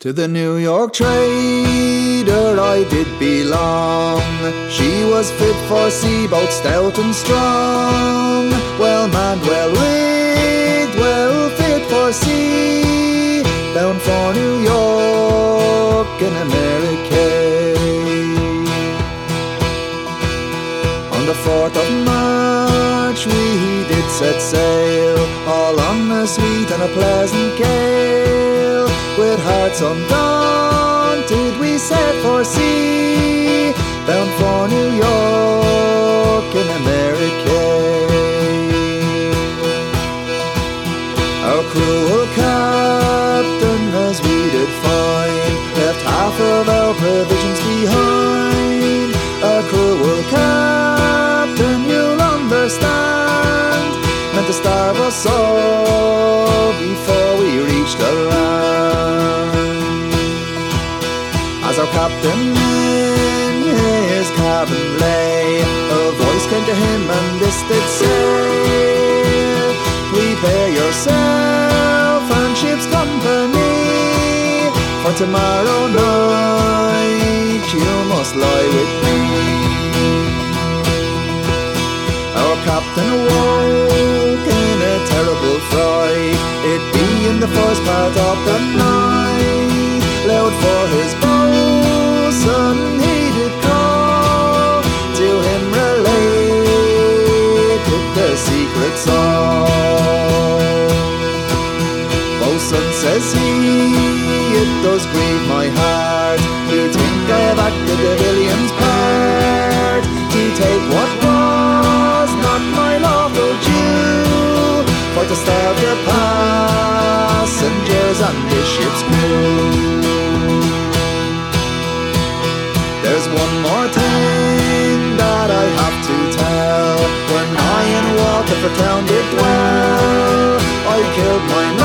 To the New York trader I did belong. She was fit for sea, both stout and strong. Well manned, well rigged, well fit for sea. Bound for New York in America. On the 4th of March we did set sail, all on the sweet and a pleasant gale. With hearts undaunted we set for sea, bound for New York in America. Our cruel captain, as we did find, left half of our provisions behind. A cruel captain, you'll understand, meant to starve us all before we reached the land. Captain in his cabin lay, a voice came to him and this did say, Prepare yourself and ship's company, for tomorrow night you must lie with me. Our captain awoke in a terrible fright, It be in the first part of the night. Says he, it does grieve my heart to think I have acted the villain's part, to take what was not my lawful due, for to starve the passengers and the ship's crew. There's one more thing that I have to tell. When I in Waterford town did dwell, I killed my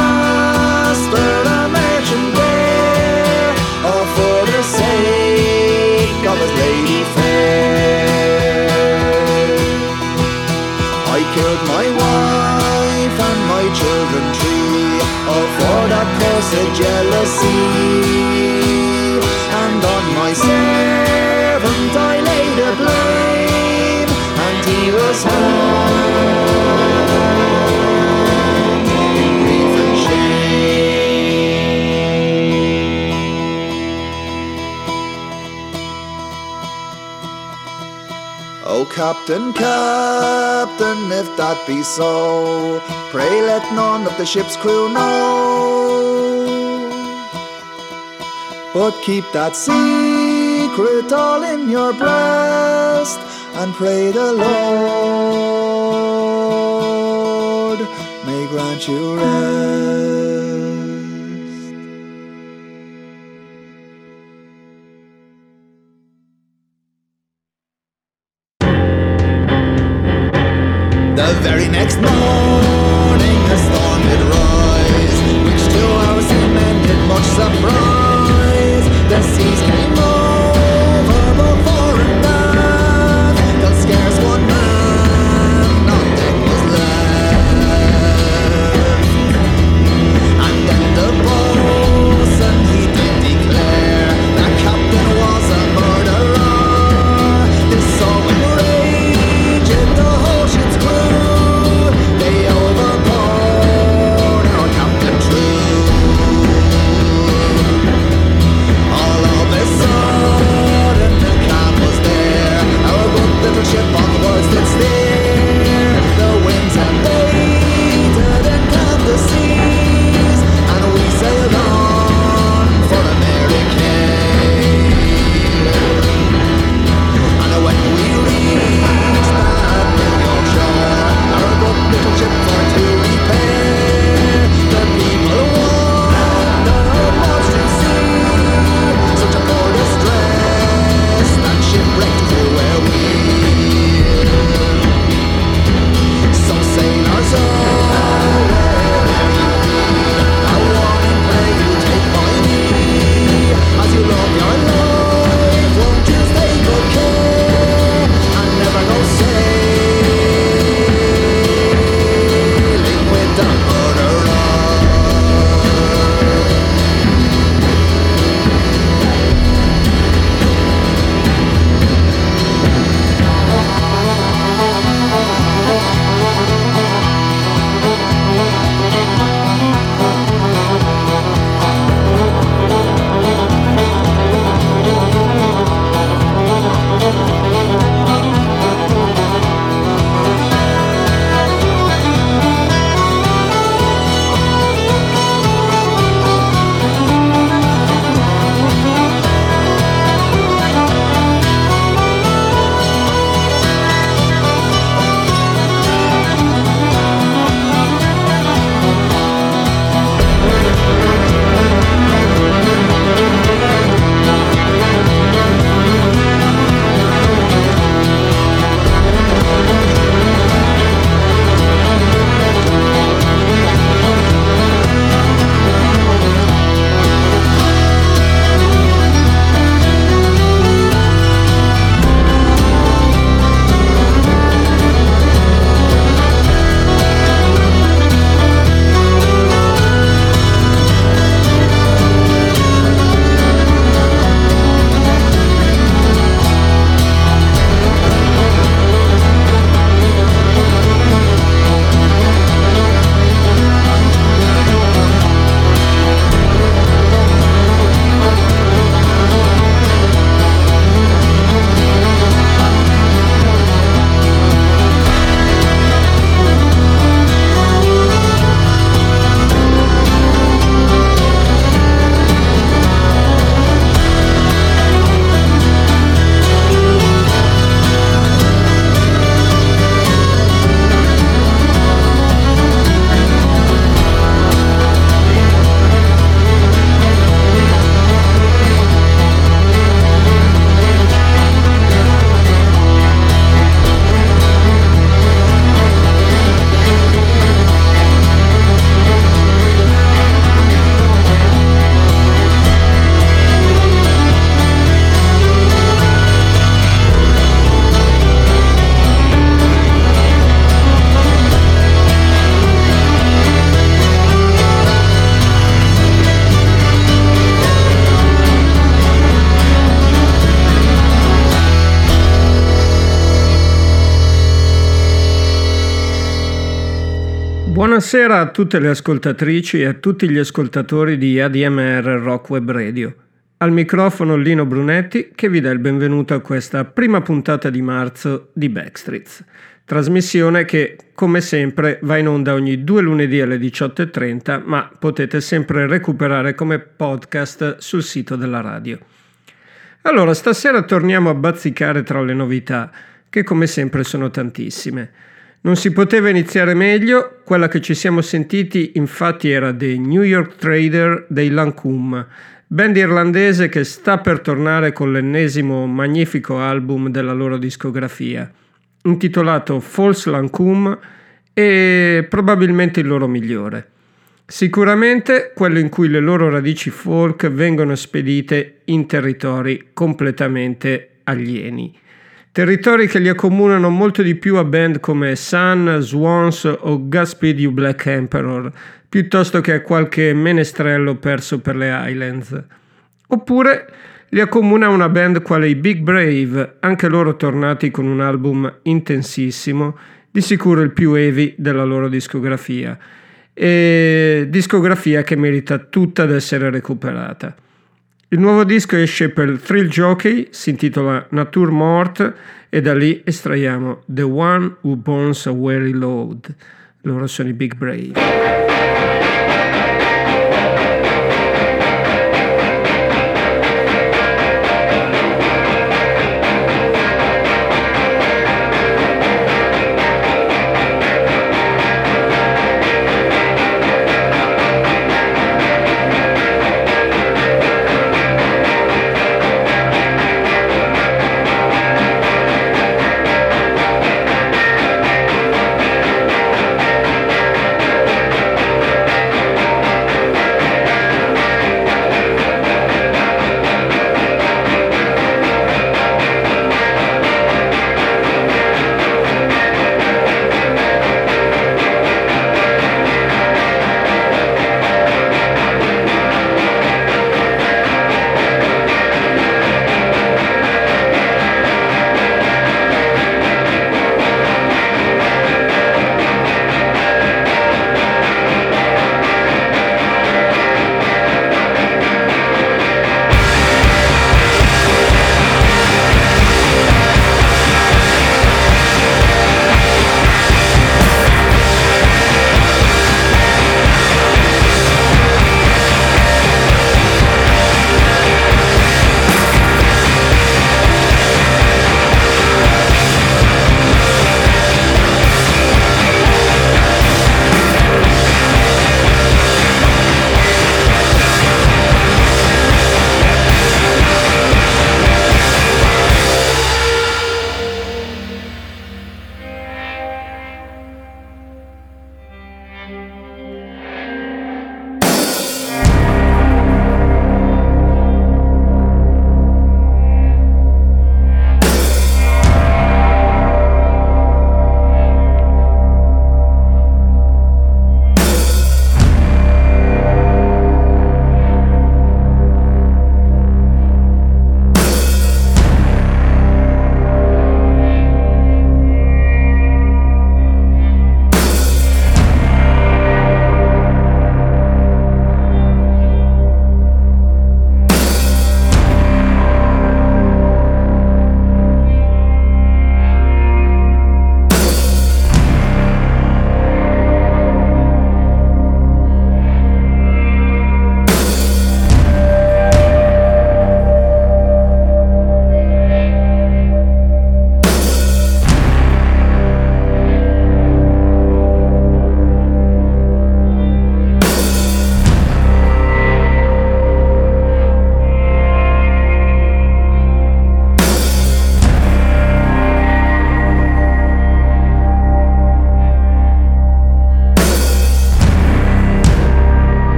for that cursed jealousy. And on my servant I laid a blame, and he was hanged Oh, Captain, Captain, if that be so, pray let none of the ship's crew know. But keep that secret all in your breast and pray the Lord may grant you rest. Buonasera a tutte le ascoltatrici e a tutti gli ascoltatori di ADMR Rock Web Radio. Al microfono Lino Brunetti che vi dà il benvenuto a questa prima puntata di marzo di Backstreets, trasmissione che come sempre va in onda ogni due lunedì alle 18.30 ma potete sempre recuperare come podcast sul sito della radio. Allora, stasera torniamo a bazzicare tra le novità, che come sempre sono tantissime. Non si poteva iniziare meglio, quella che ci siamo sentiti infatti era dei New York Trader dei Lancome, band irlandese che sta per tornare con l'ennesimo magnifico album della loro discografia, intitolato False Lancome e probabilmente il loro migliore. Sicuramente quello in cui le loro radici folk vengono spedite in territori completamente alieni. Territori che li accomunano molto di più a band come Sun, Swans o Godspeed You Black Emperor, piuttosto che a qualche menestrello perso per le Highlands. Oppure li accomuna una band quale i Big Brave, anche loro tornati con un album intensissimo, di sicuro il più heavy della loro discografia, e discografia che merita tutta d'essere recuperata. Il nuovo disco esce per Thrill Jockey, si intitola Nature Mort e da lì estraiamo The One Who Burns a Weary Load. Loro sono i Big Brave.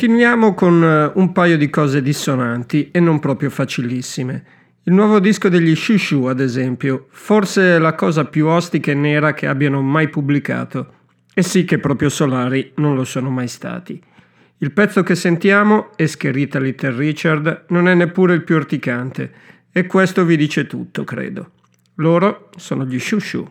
Continuiamo con eh, un paio di cose dissonanti e non proprio facilissime. Il nuovo disco degli Shushu, ad esempio, forse la cosa più ostica e nera che abbiano mai pubblicato. E sì che proprio solari non lo sono mai stati. Il pezzo che sentiamo, Escherita Little Richard, non è neppure il più urticante, e questo vi dice tutto, credo. Loro sono gli Shushu.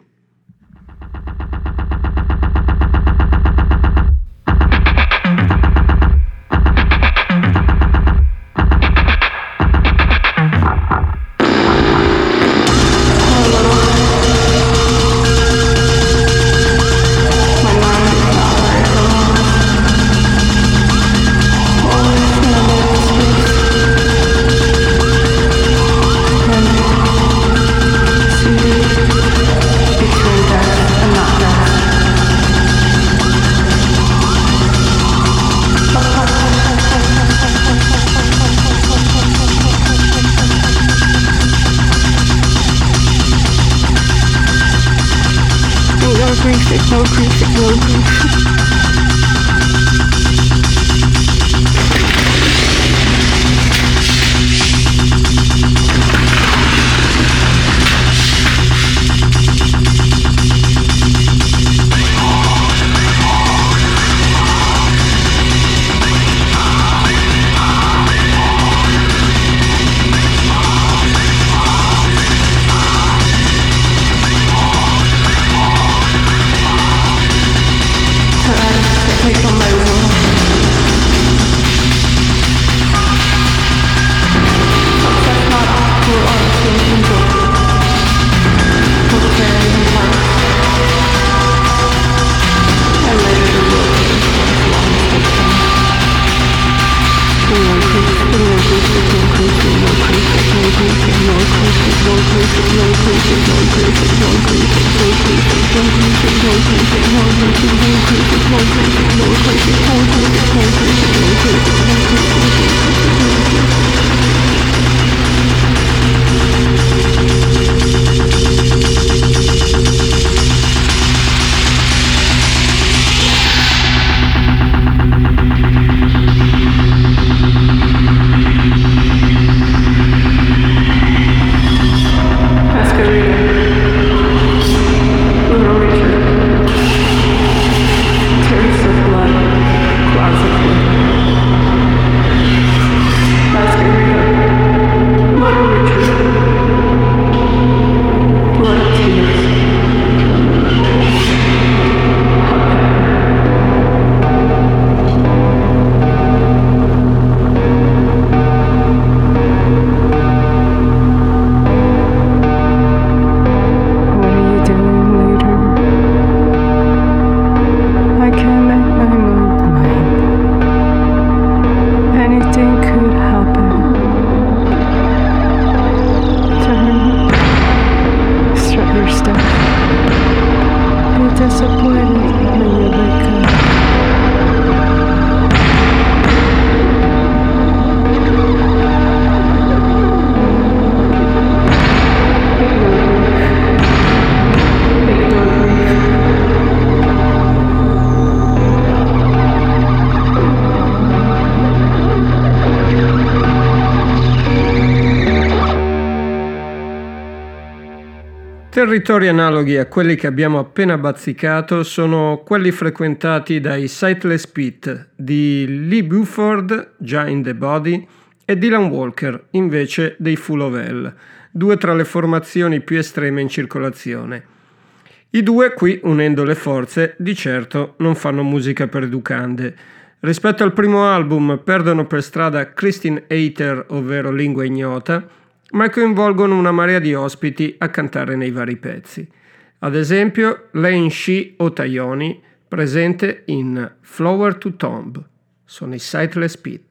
Territori analoghi a quelli che abbiamo appena bazzicato sono quelli frequentati dai Sightless Pit di Lee Buford, già in The Body, e Dylan Walker, invece dei Full of Hell, due tra le formazioni più estreme in circolazione. I due qui, unendo le forze, di certo non fanno musica per educande. Rispetto al primo album perdono per strada Christine Hater, ovvero Lingua Ignota, ma coinvolgono una marea di ospiti a cantare nei vari pezzi. Ad esempio Lane Shi Otayoni, presente in Flower to Tomb. Sono i Sightless Pit.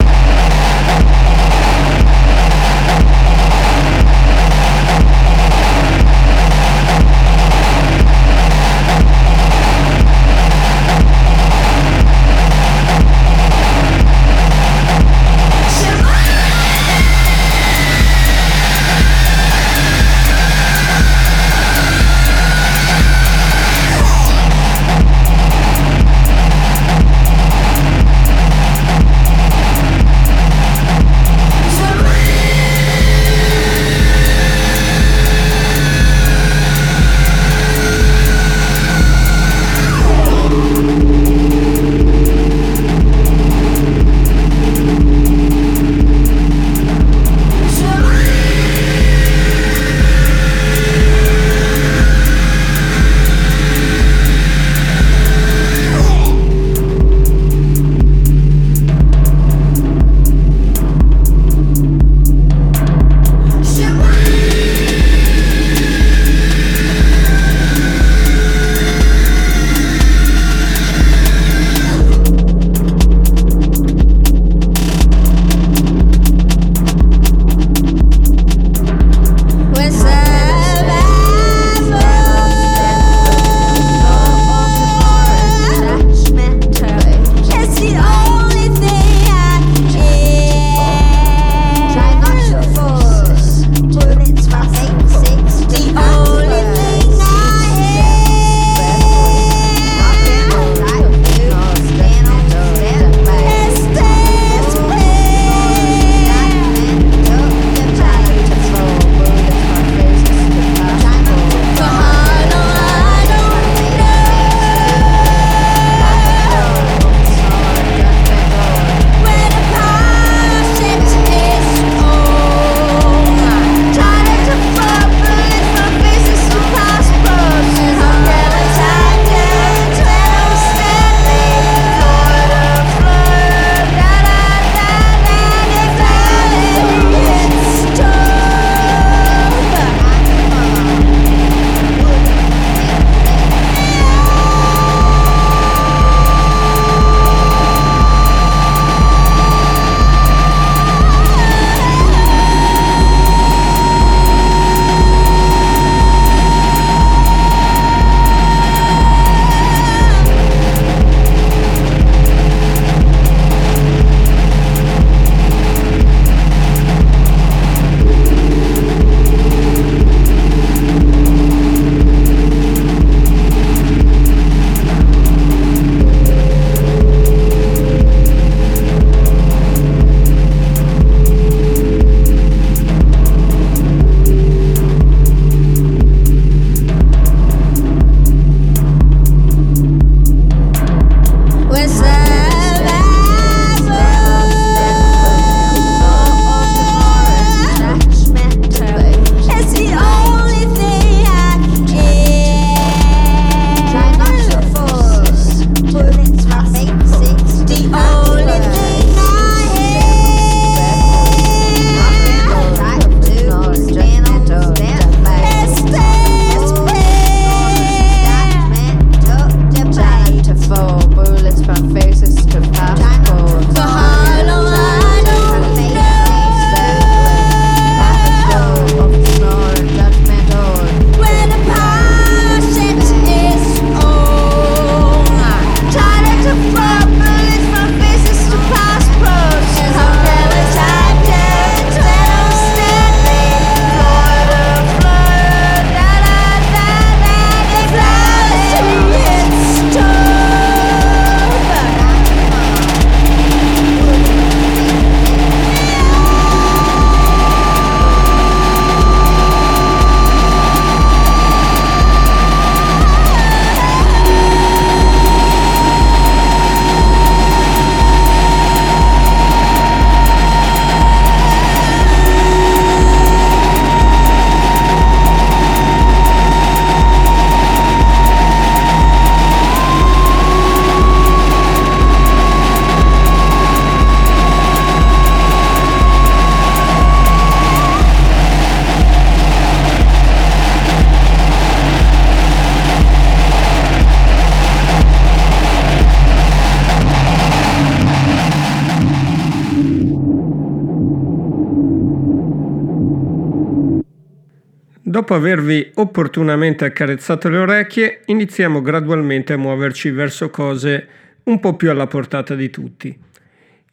Dopo avervi opportunamente accarezzato le orecchie, iniziamo gradualmente a muoverci verso cose un po' più alla portata di tutti.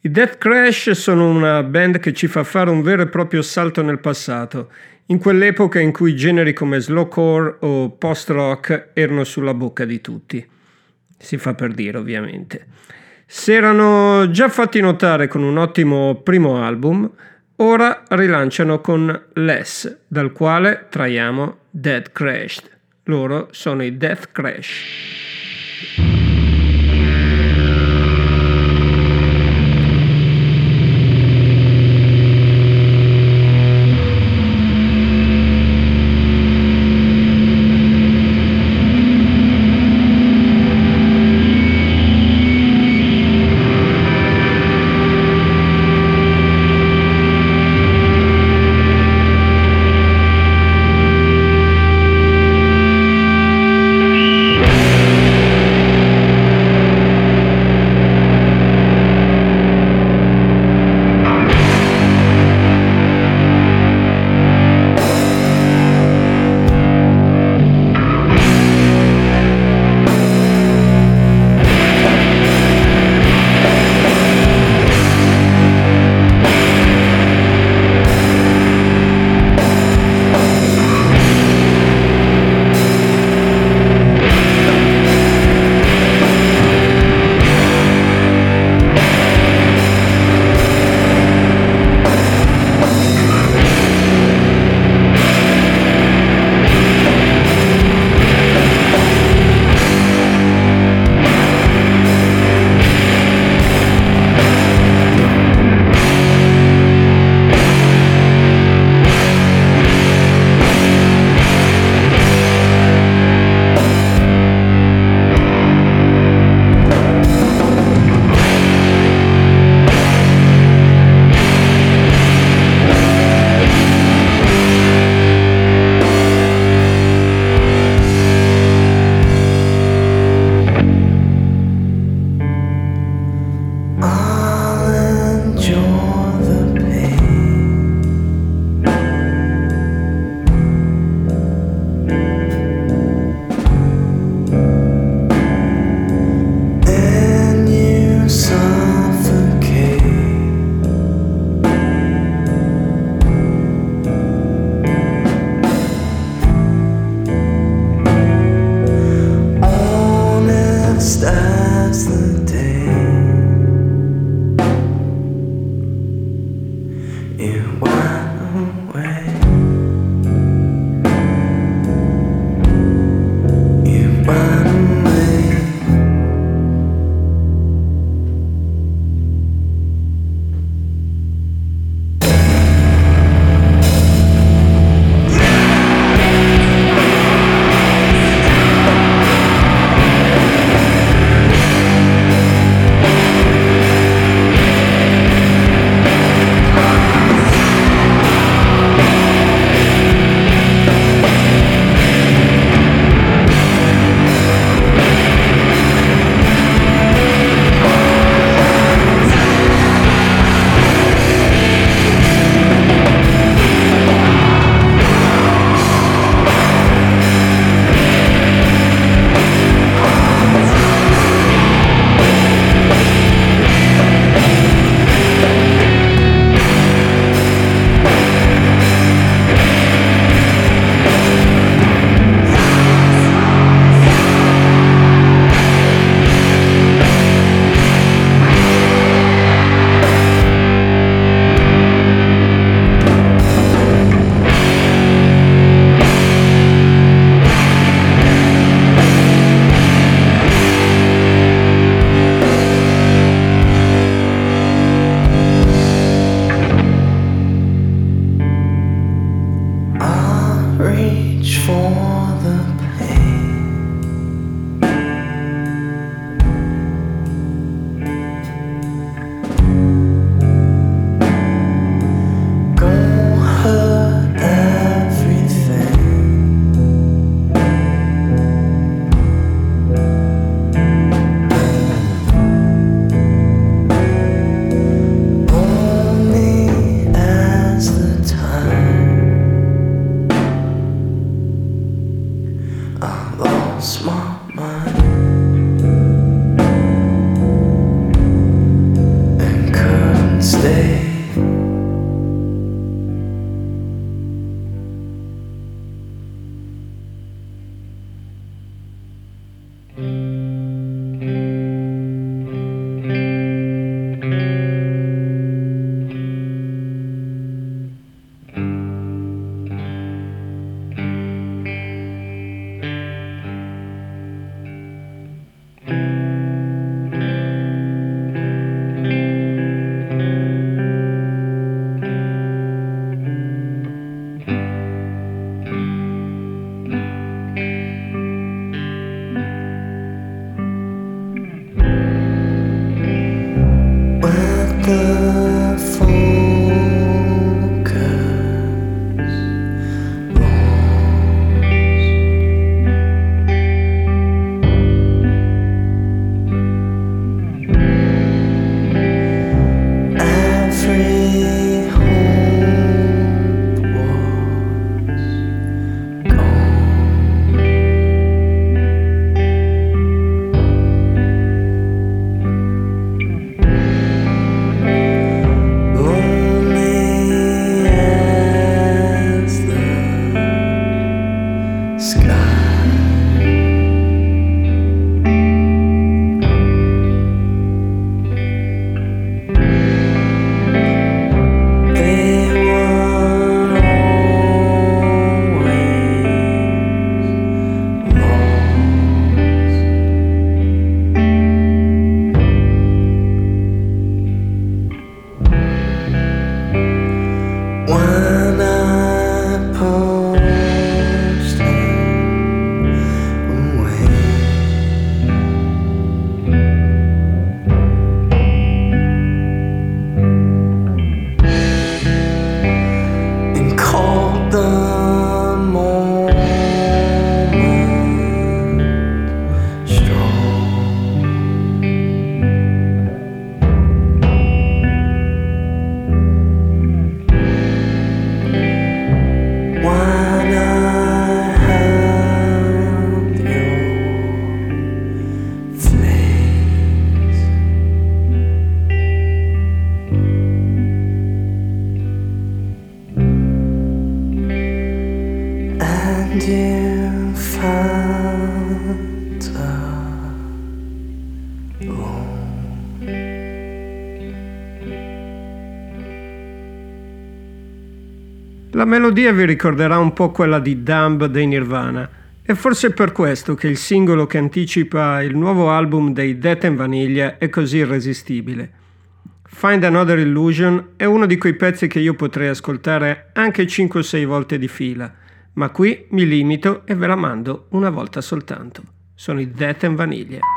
I Death Crash sono una band che ci fa fare un vero e proprio salto nel passato, in quell'epoca in cui generi come slowcore o post-rock erano sulla bocca di tutti. Si fa per dire, ovviamente. Si erano già fatti notare con un ottimo primo album, Ora rilanciano con Less, dal quale traiamo Dead Crashed. Loro sono i Death Crash. La melodia vi ricorderà un po' quella di Dumb dei Nirvana e forse è per questo che il singolo che anticipa il nuovo album dei Death and Vanilla è così irresistibile. Find Another Illusion è uno di quei pezzi che io potrei ascoltare anche 5 o 6 volte di fila, ma qui mi limito e ve la mando una volta soltanto. Sono i Death and Vanilla.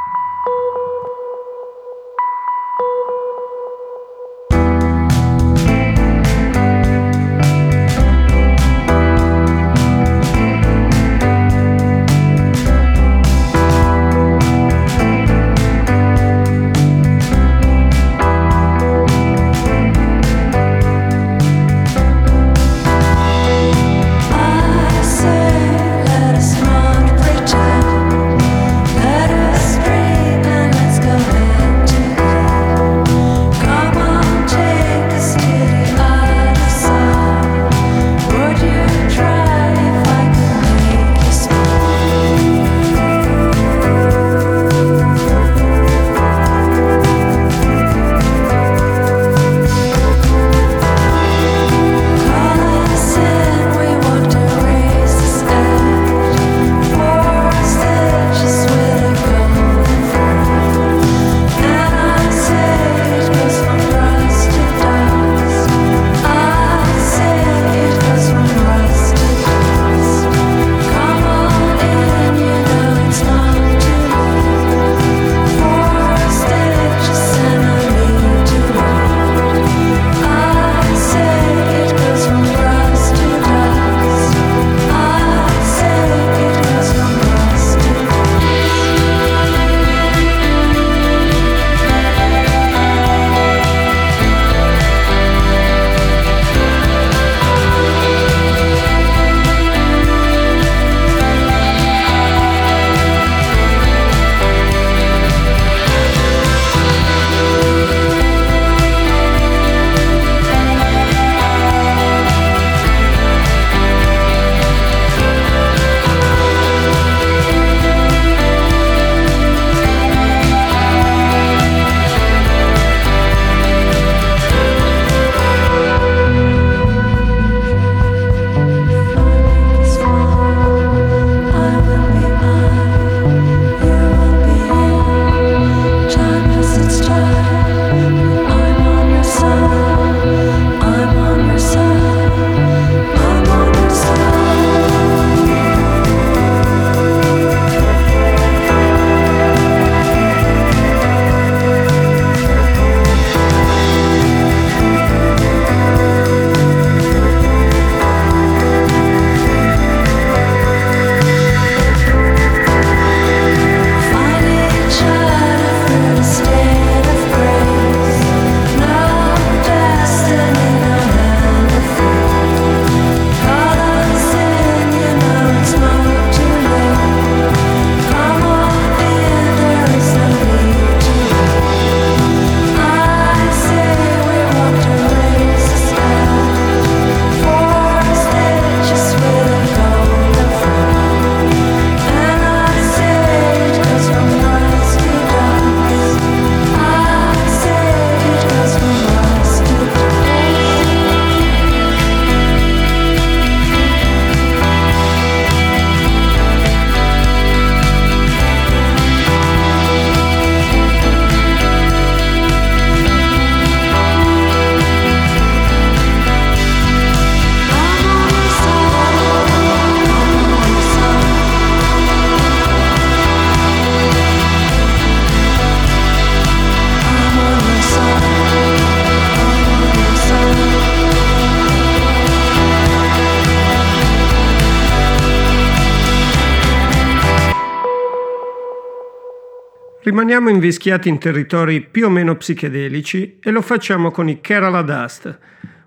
Rimaniamo invischiati in territori più o meno psichedelici e lo facciamo con i Kerala Dust,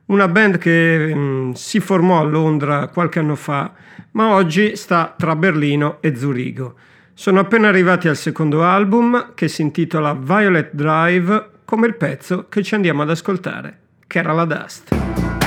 una band che mh, mm, si formò a Londra qualche anno fa, ma oggi sta tra Berlino e Zurigo. Sono appena arrivati al secondo album che si intitola Violet Drive, come il pezzo che ci andiamo ad ascoltare, Kerala Dust.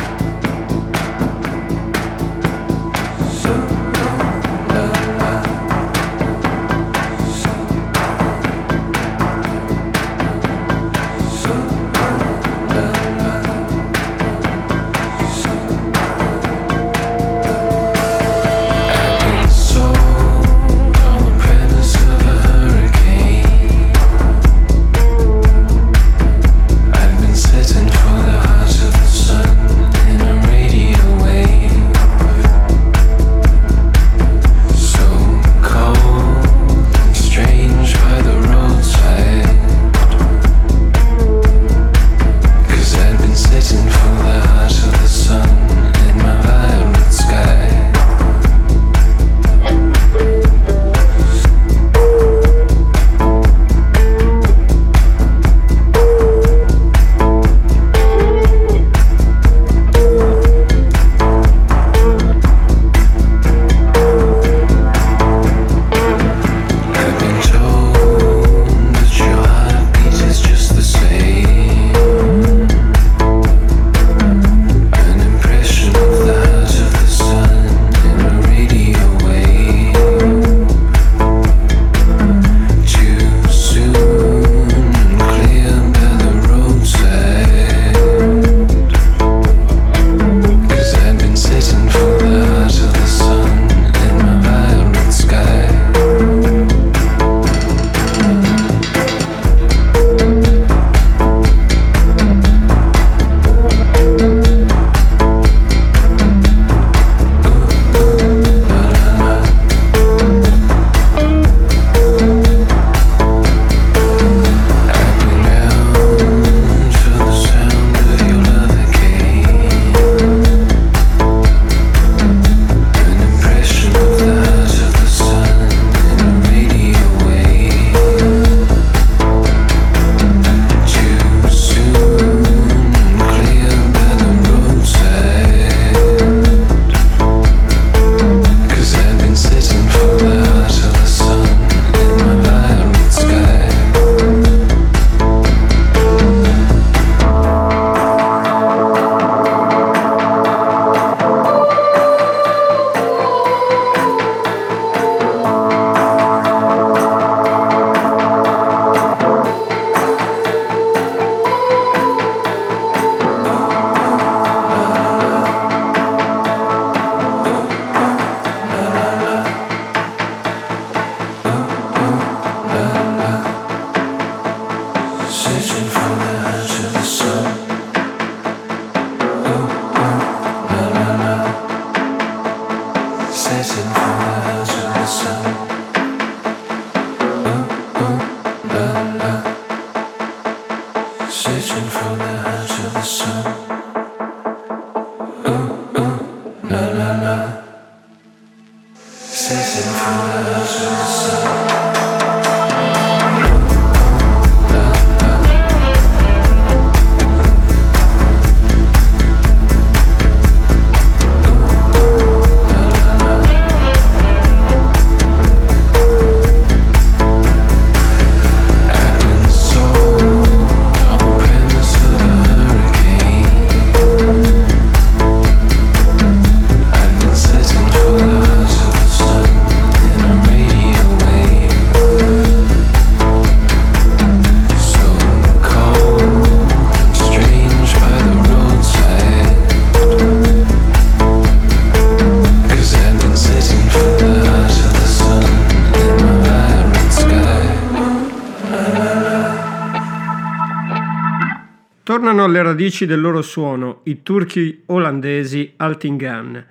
Radici del loro suono, i turchi olandesi Altingan.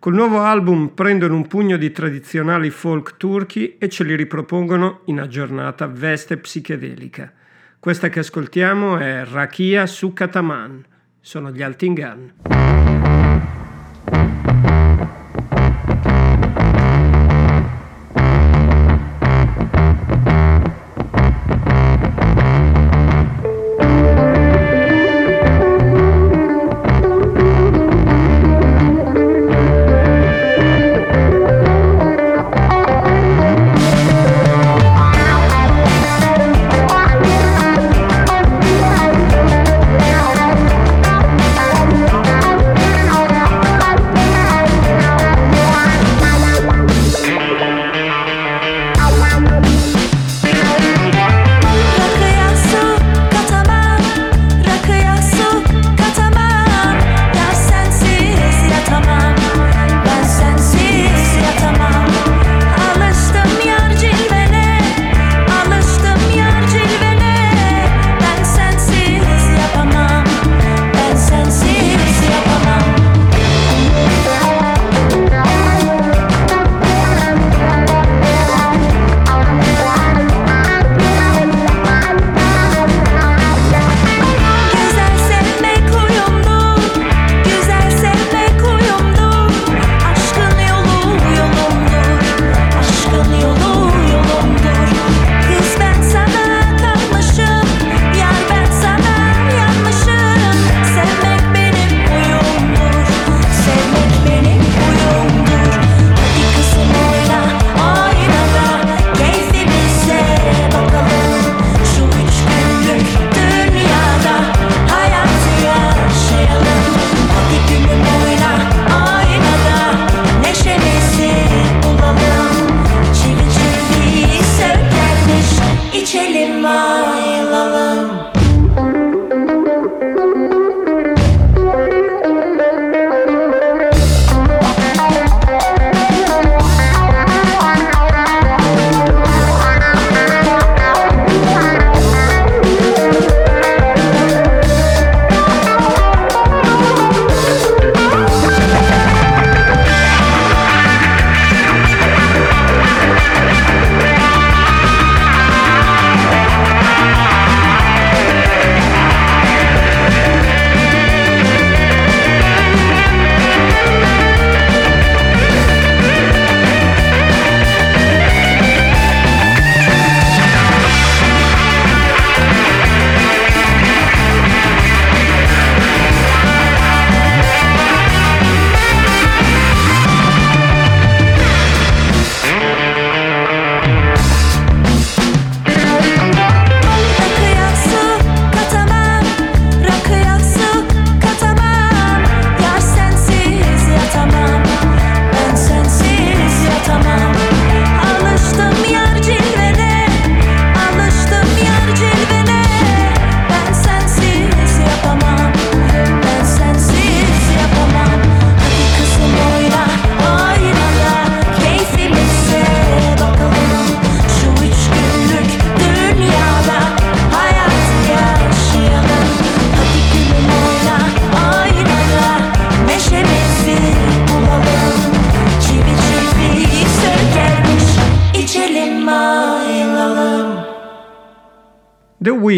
Col nuovo album prendono un pugno di tradizionali folk turchi e ce li ripropongono in aggiornata veste psichedelica. Questa che ascoltiamo è Rakia Sukataman. Sono gli Altingan.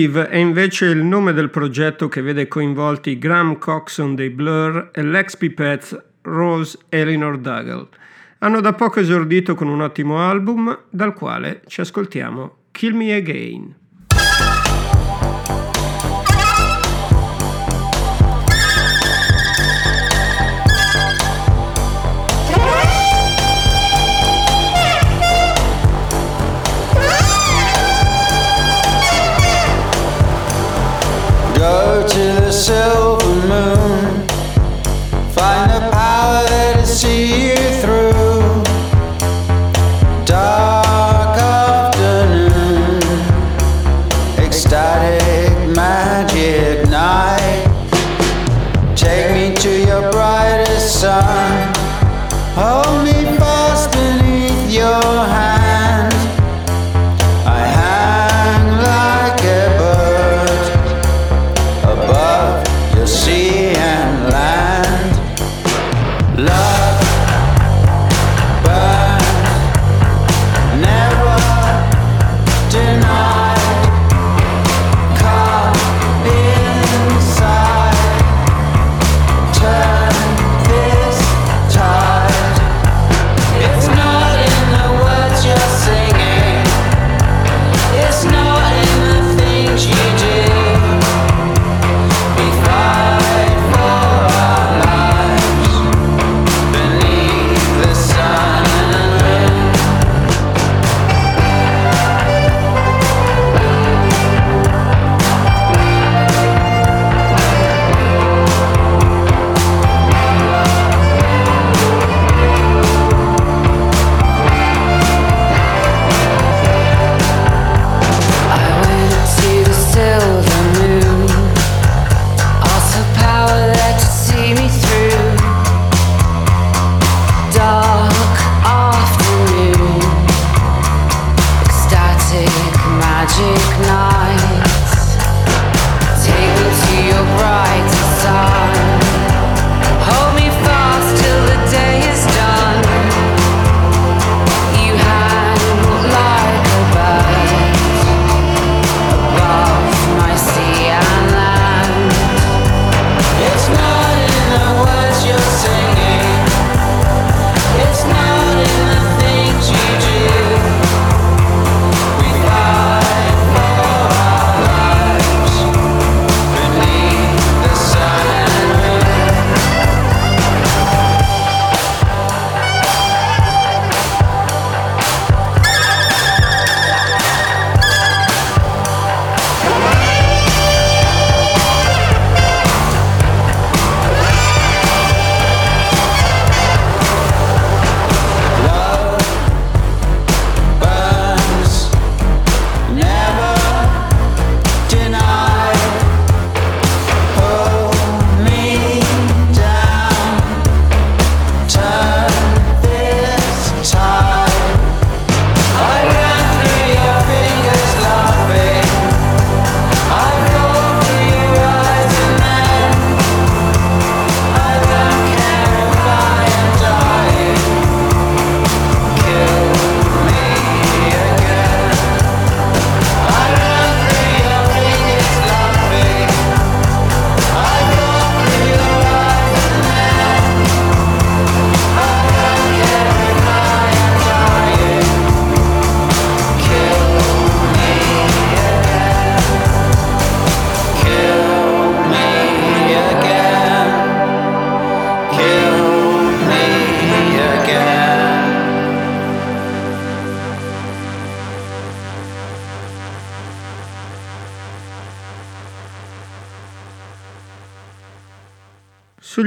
Weave è invece il nome del progetto che vede coinvolti Graham Coxon dei Blur e l'ex Pipettes Rose Eleanor Duggal. Hanno da poco esordito con un ottimo album dal quale ci ascoltiamo Kill Me Again.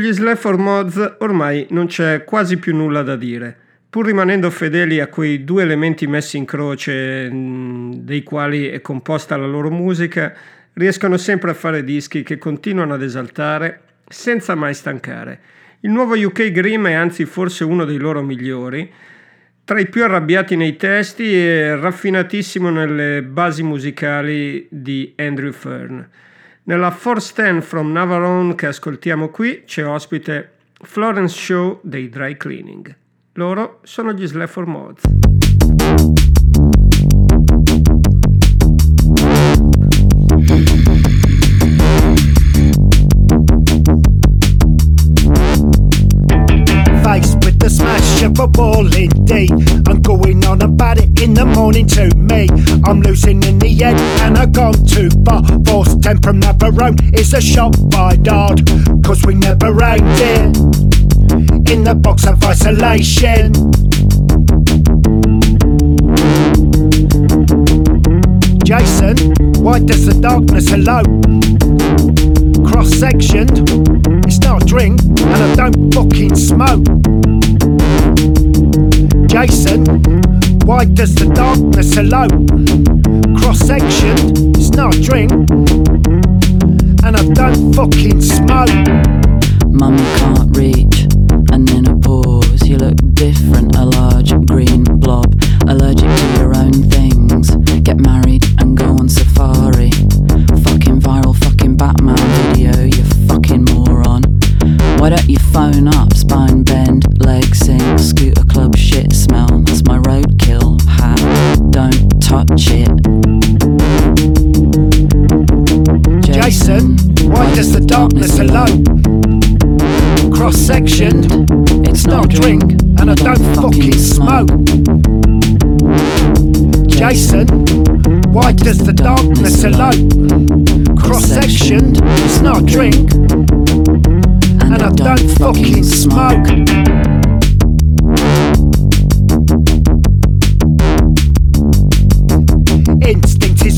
Sugli Slafford Mods ormai non c'è quasi più nulla da dire. Pur rimanendo fedeli a quei due elementi messi in croce mm, dei quali è composta la loro musica, riescono sempre a fare dischi che continuano ad esaltare senza mai stancare. Il nuovo UK Grimm è anzi forse uno dei loro migliori, tra i più arrabbiati nei testi e raffinatissimo nelle basi musicali di Andrew Fern. Nella Force 10 from Navarone che ascoltiamo qui c'è ospite Florence Show dei Dry Cleaning. Loro sono gli Slafford Mods. the smash of a ball indeed. I'm going on about it in the morning to me. I'm losing in the end and I've gone too far. Force 10 from Navarone is a shot by Dodd. Cause we never aimed it in the box of isolation. Jason, why does the darkness hello? Cross sectioned, it's not a drink, and I don't fucking smoke. Jason, why does the darkness elope? Cross section, it's not a drink, and I don't fucking smoke. Mum can't reach, and then a pause. You look different, a large green Cross sectioned, it's not a drink, and I don't fucking smoke. Jason, why does the darkness elope? Cross sectioned, it's not a drink, and I don't fucking smoke.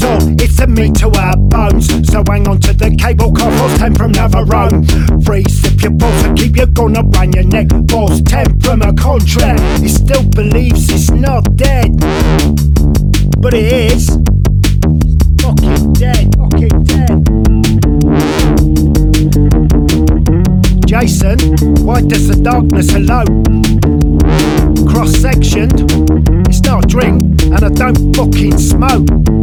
All, it's a meat to our bones. So hang on to the cable car, force 10 from Navarone. Free sip your balls and keep your gun around your neck. Force 10 from a contract, he still believes it's not dead. But it is. Fucking dead, fucking dead. Jason, why does the darkness elope? Cross sectioned, it's not a drink, and I don't fucking smoke.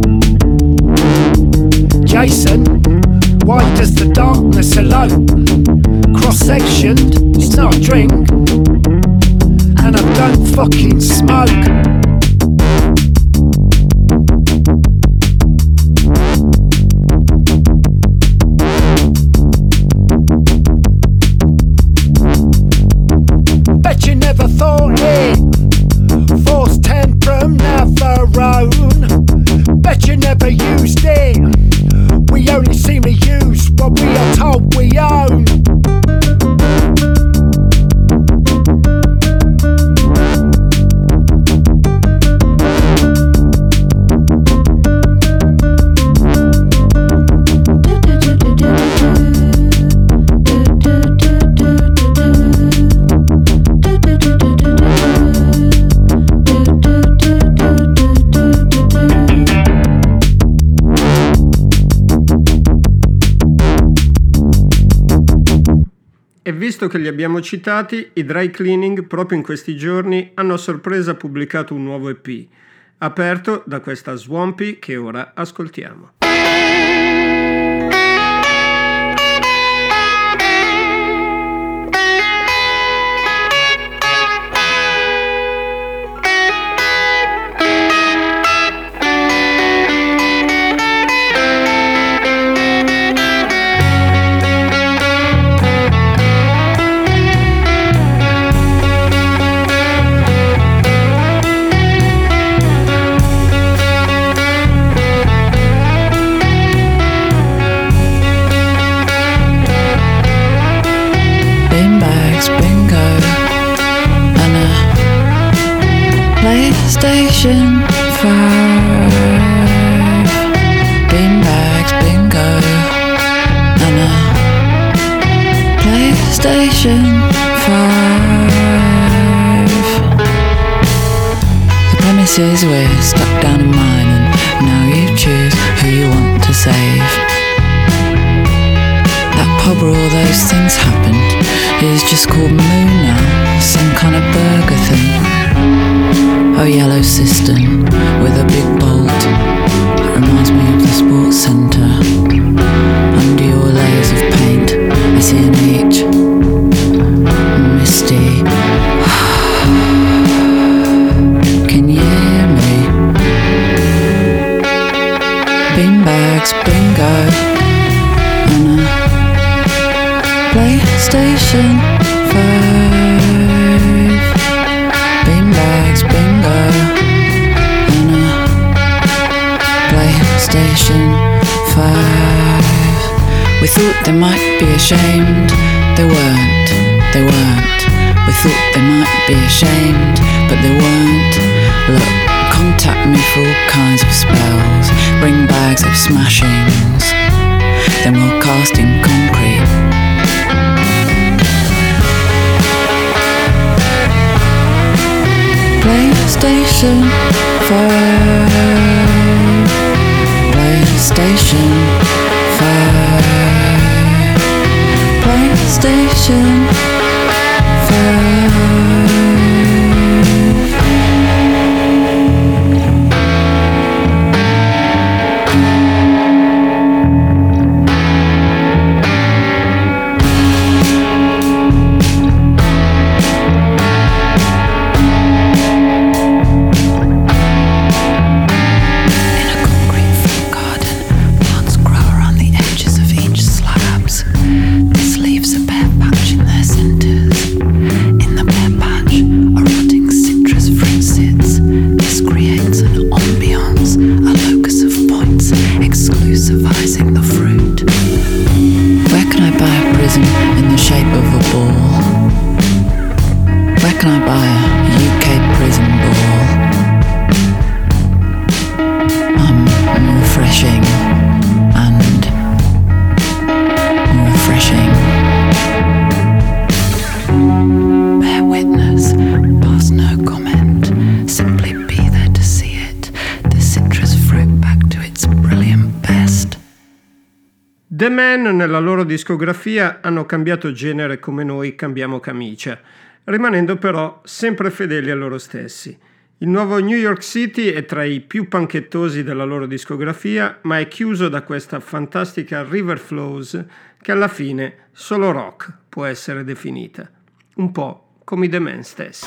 Jason, why does the darkness alone? Cross sectioned, it's not a drink, and I don't fucking smoke. Visto che li abbiamo citati, i dry cleaning proprio in questi giorni hanno a sorpresa pubblicato un nuovo EP, aperto da questa Swampy che ora ascoltiamo. PlayStation 5. Beanbags, bingo, and a PlayStation 5. The we're stuck down in mine, and now you choose who you want to save. That pub where all those things happened is just called Moon now, some kind of burger thing. Oh, yellow cistern with a big bolt. That reminds me of the sports centre. Under your layers of paint, I see an H. Misty. Can you hear me? Beanbags, bingo, and a PlayStation thought they might be ashamed, they weren't, they weren't. We thought they might be ashamed, but they weren't. Look, contact me for all kinds of spells, bring bags of smashings, then we'll cast in concrete. PlayStation 5 PlayStation PlayStation discografia hanno cambiato genere come noi cambiamo camicia, rimanendo però sempre fedeli a loro stessi. Il nuovo New York City è tra i più panchettosi della loro discografia, ma è chiuso da questa fantastica River Flows che alla fine solo rock può essere definita, un po' come i The Man stessi.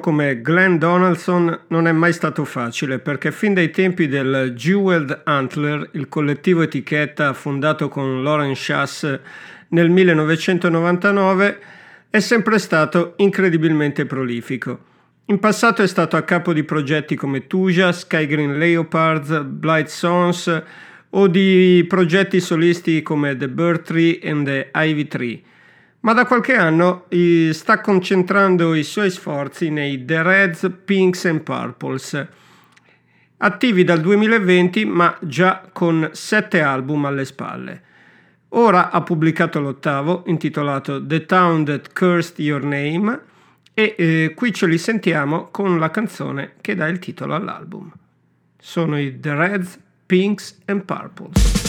Come Glenn Donaldson non è mai stato facile perché fin dai tempi del Jeweled Antler, il collettivo etichetta fondato con Lauren Schass nel 1999, è sempre stato incredibilmente prolifico. In passato è stato a capo di progetti come Tuja, Sky Green Leopards, Blight Sons o di progetti solisti come The Bird Tree and the Ivy Tree ma da qualche anno sta concentrando i suoi sforzi nei The Reds, Pinks and Purples, attivi dal 2020 ma già con sette album alle spalle. Ora ha pubblicato l'ottavo, intitolato The Town That Cursed Your Name, e eh, qui ce li sentiamo con la canzone che dà il titolo all'album. Sono i The Reds, Pinks and Purples.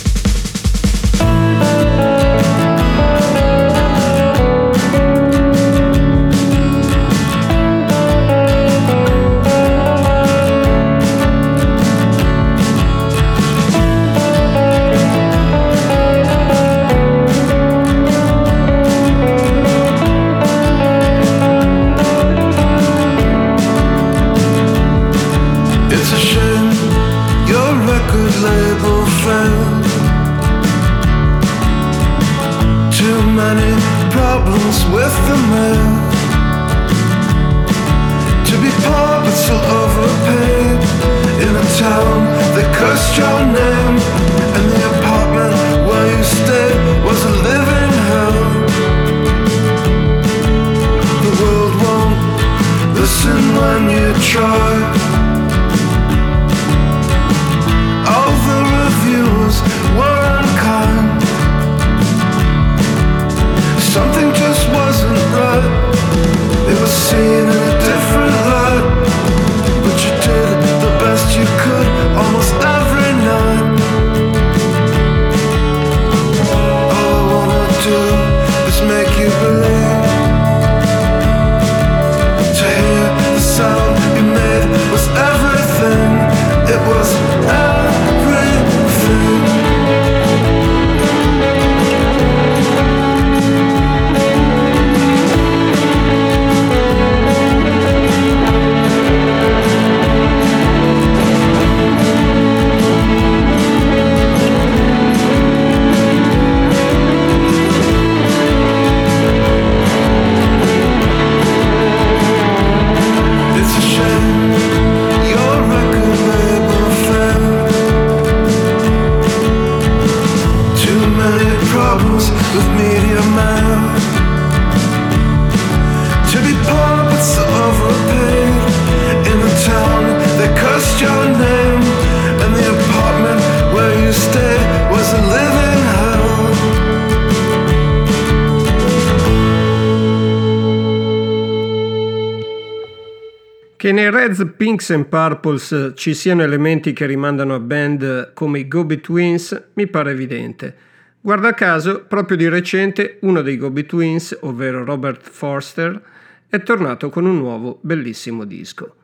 Che nei Reds, Pinks and Purples ci siano elementi che rimandano a band come i Gobi Twins mi pare evidente. Guarda caso, proprio di recente uno dei Gobi Twins, ovvero Robert Forster, è tornato con un nuovo bellissimo disco.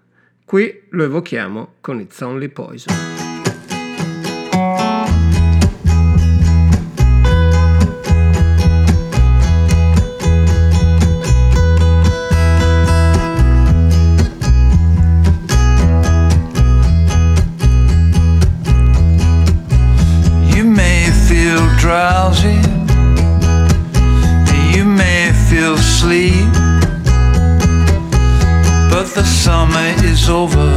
Qui lo evochiamo con It's Only Poison. Summer is over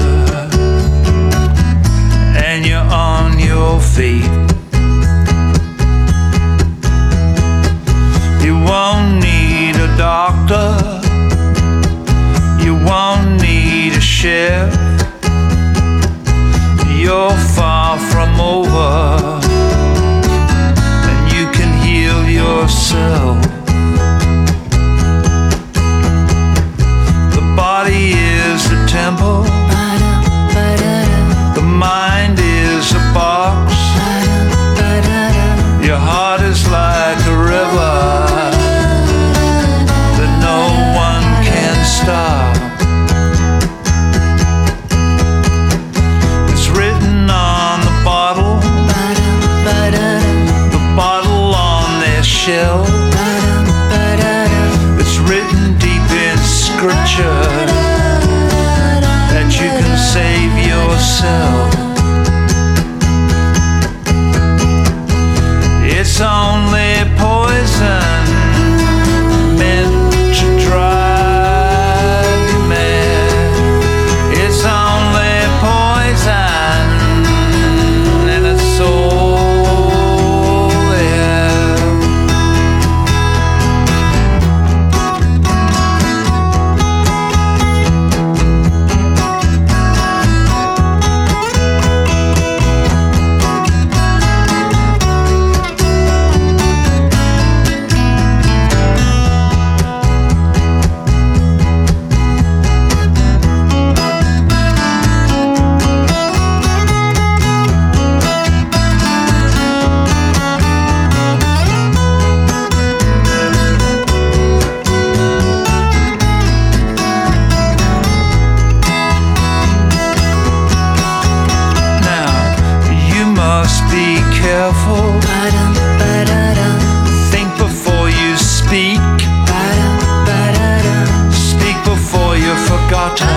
you're forgotten.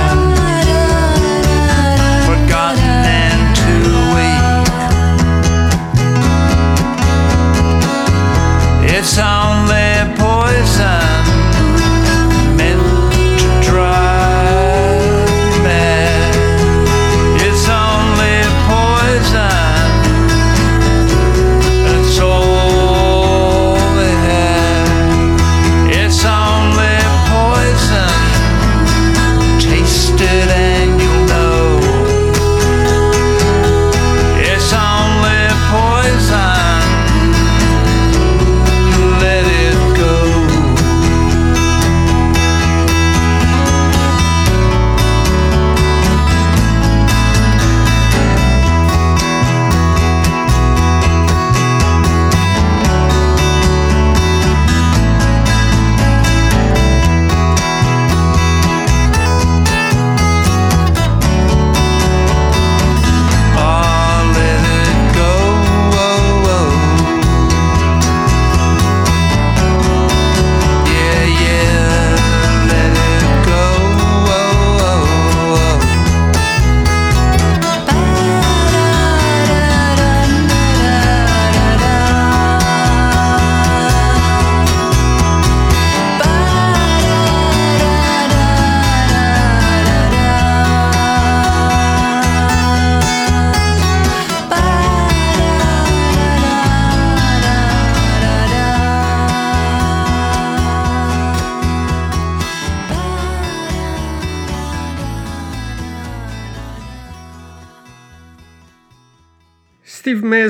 Forgotten and too weak. It's on.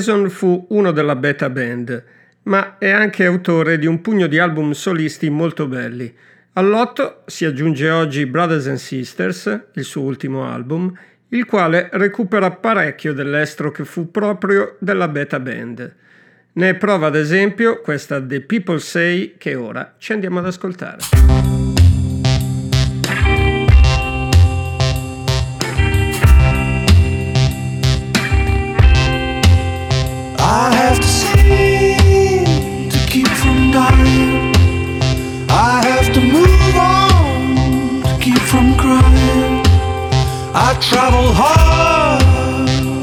Mason fu uno della Beta Band, ma è anche autore di un pugno di album solisti molto belli. All'otto si aggiunge oggi Brothers and Sisters, il suo ultimo album, il quale recupera parecchio dell'estro che fu proprio della Beta Band. Ne è prova ad esempio questa The People Say che ora ci andiamo ad ascoltare. I have to see to keep from dying. I have to move on to keep from crying. I travel hard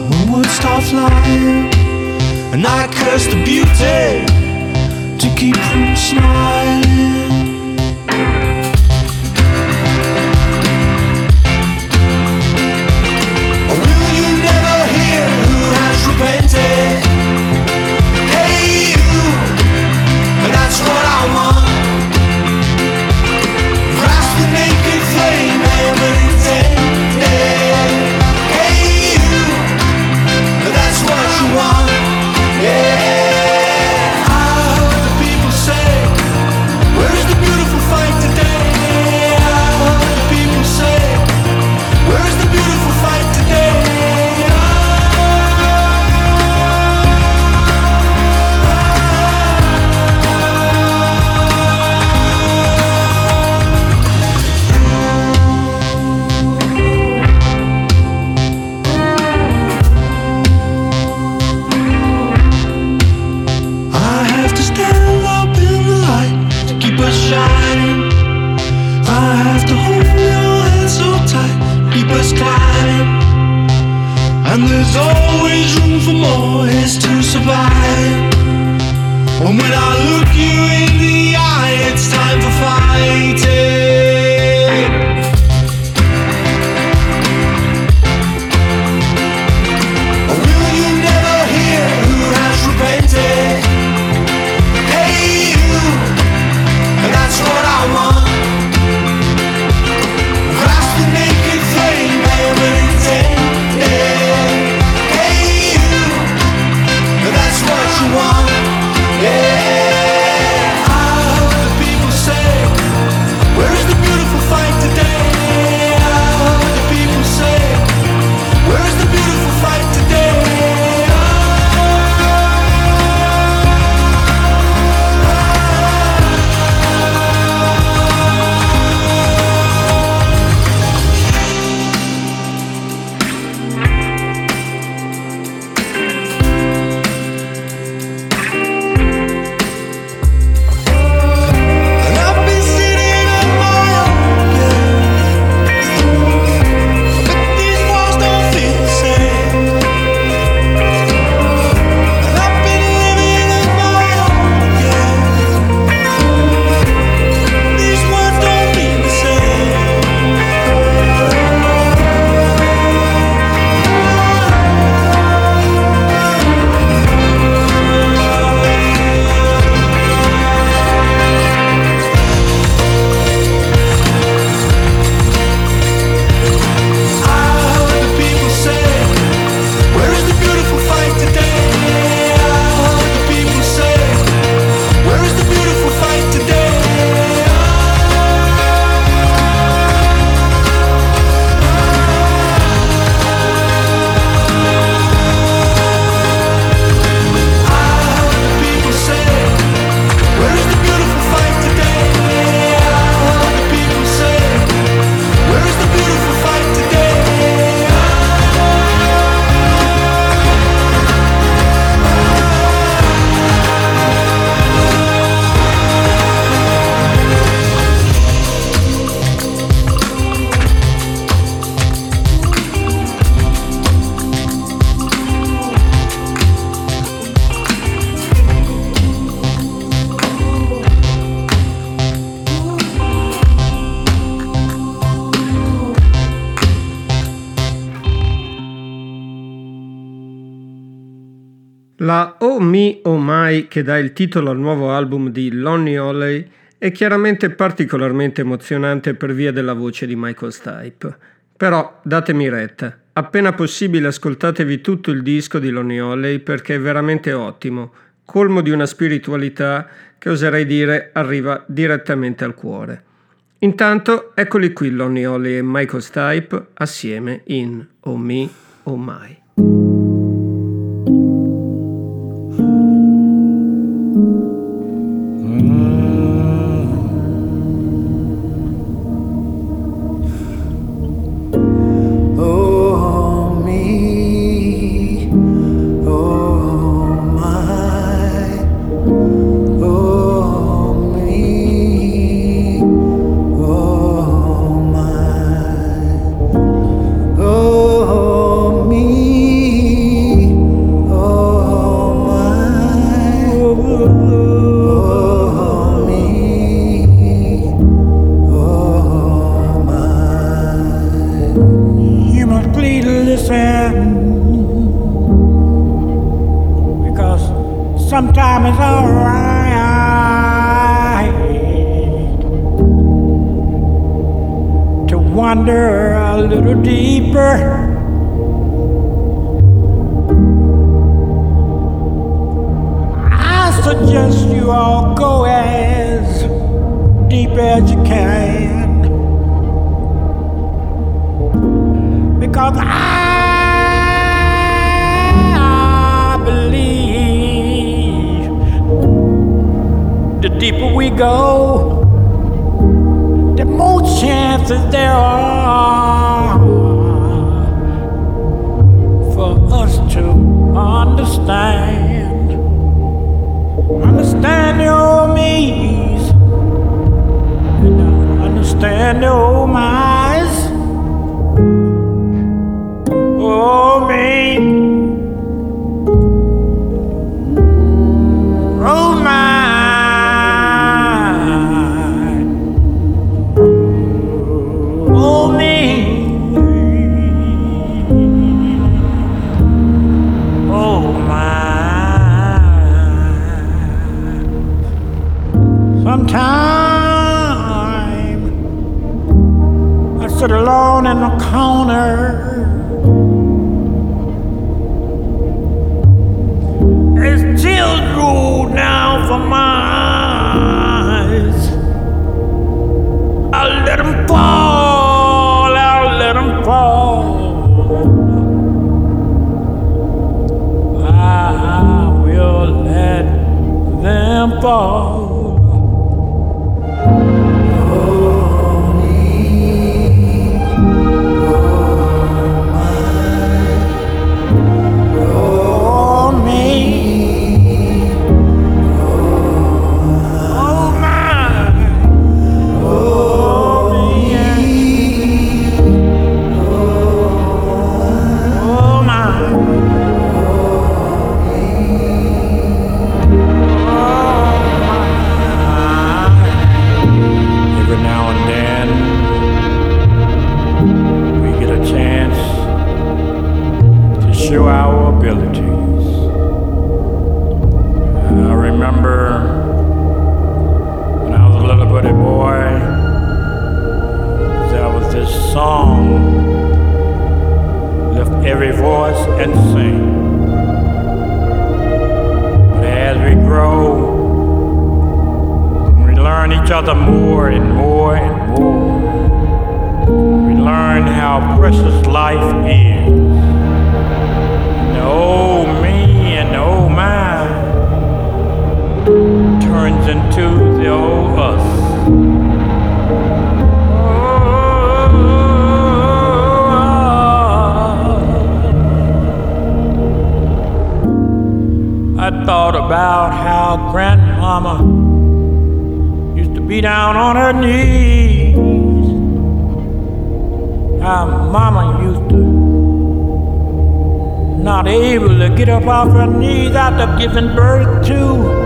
when words start flying, and I curse the beauty to keep from smiling. Mi Oh My, che dà il titolo al nuovo album di Lonnie Holley, è chiaramente particolarmente emozionante per via della voce di Michael Stipe. Però datemi retta, appena possibile ascoltatevi tutto il disco di Lonnie Holley perché è veramente ottimo, colmo di una spiritualità che oserei dire arriva direttamente al cuore. Intanto eccoli qui Lonnie Holley e Michael Stipe assieme in Oh Me, Oh My. that there are for us to understand. Understand your needs. and understand your mind. corner. It's tears roll down from my eyes. I let them fall, I let them fall. I will let them fall. and sing. But as we grow, we learn each other more and more and more. We learn how precious life is. And the old me and the old turns into the old us. thought about how grandmama used to be down on her knees, how mama used to not able to get up off her knees after giving birth to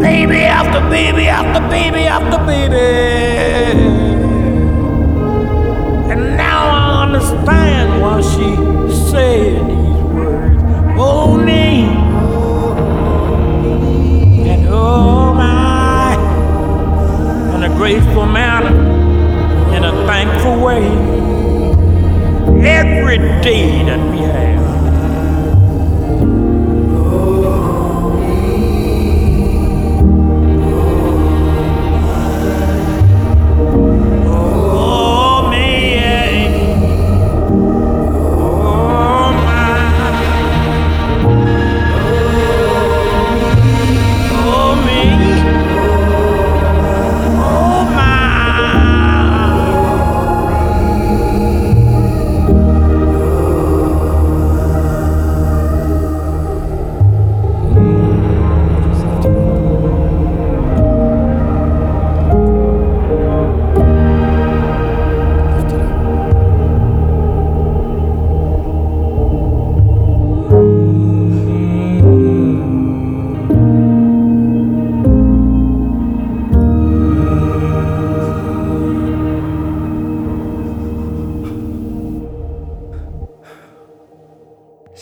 baby after baby after baby after baby. And now I understand why she said these words. Oh, name. Oh my, in a grateful manner, in a thankful way, every day that we have.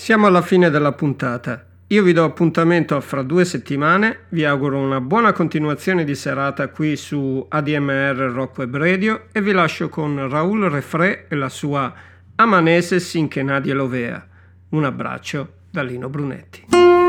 Siamo alla fine della puntata. Io vi do appuntamento fra due settimane, vi auguro una buona continuazione di serata qui su ADMR Rock Web Radio e vi lascio con Raul Refré e la sua Amanese sin che nadie lo vea. Un abbraccio da Lino Brunetti.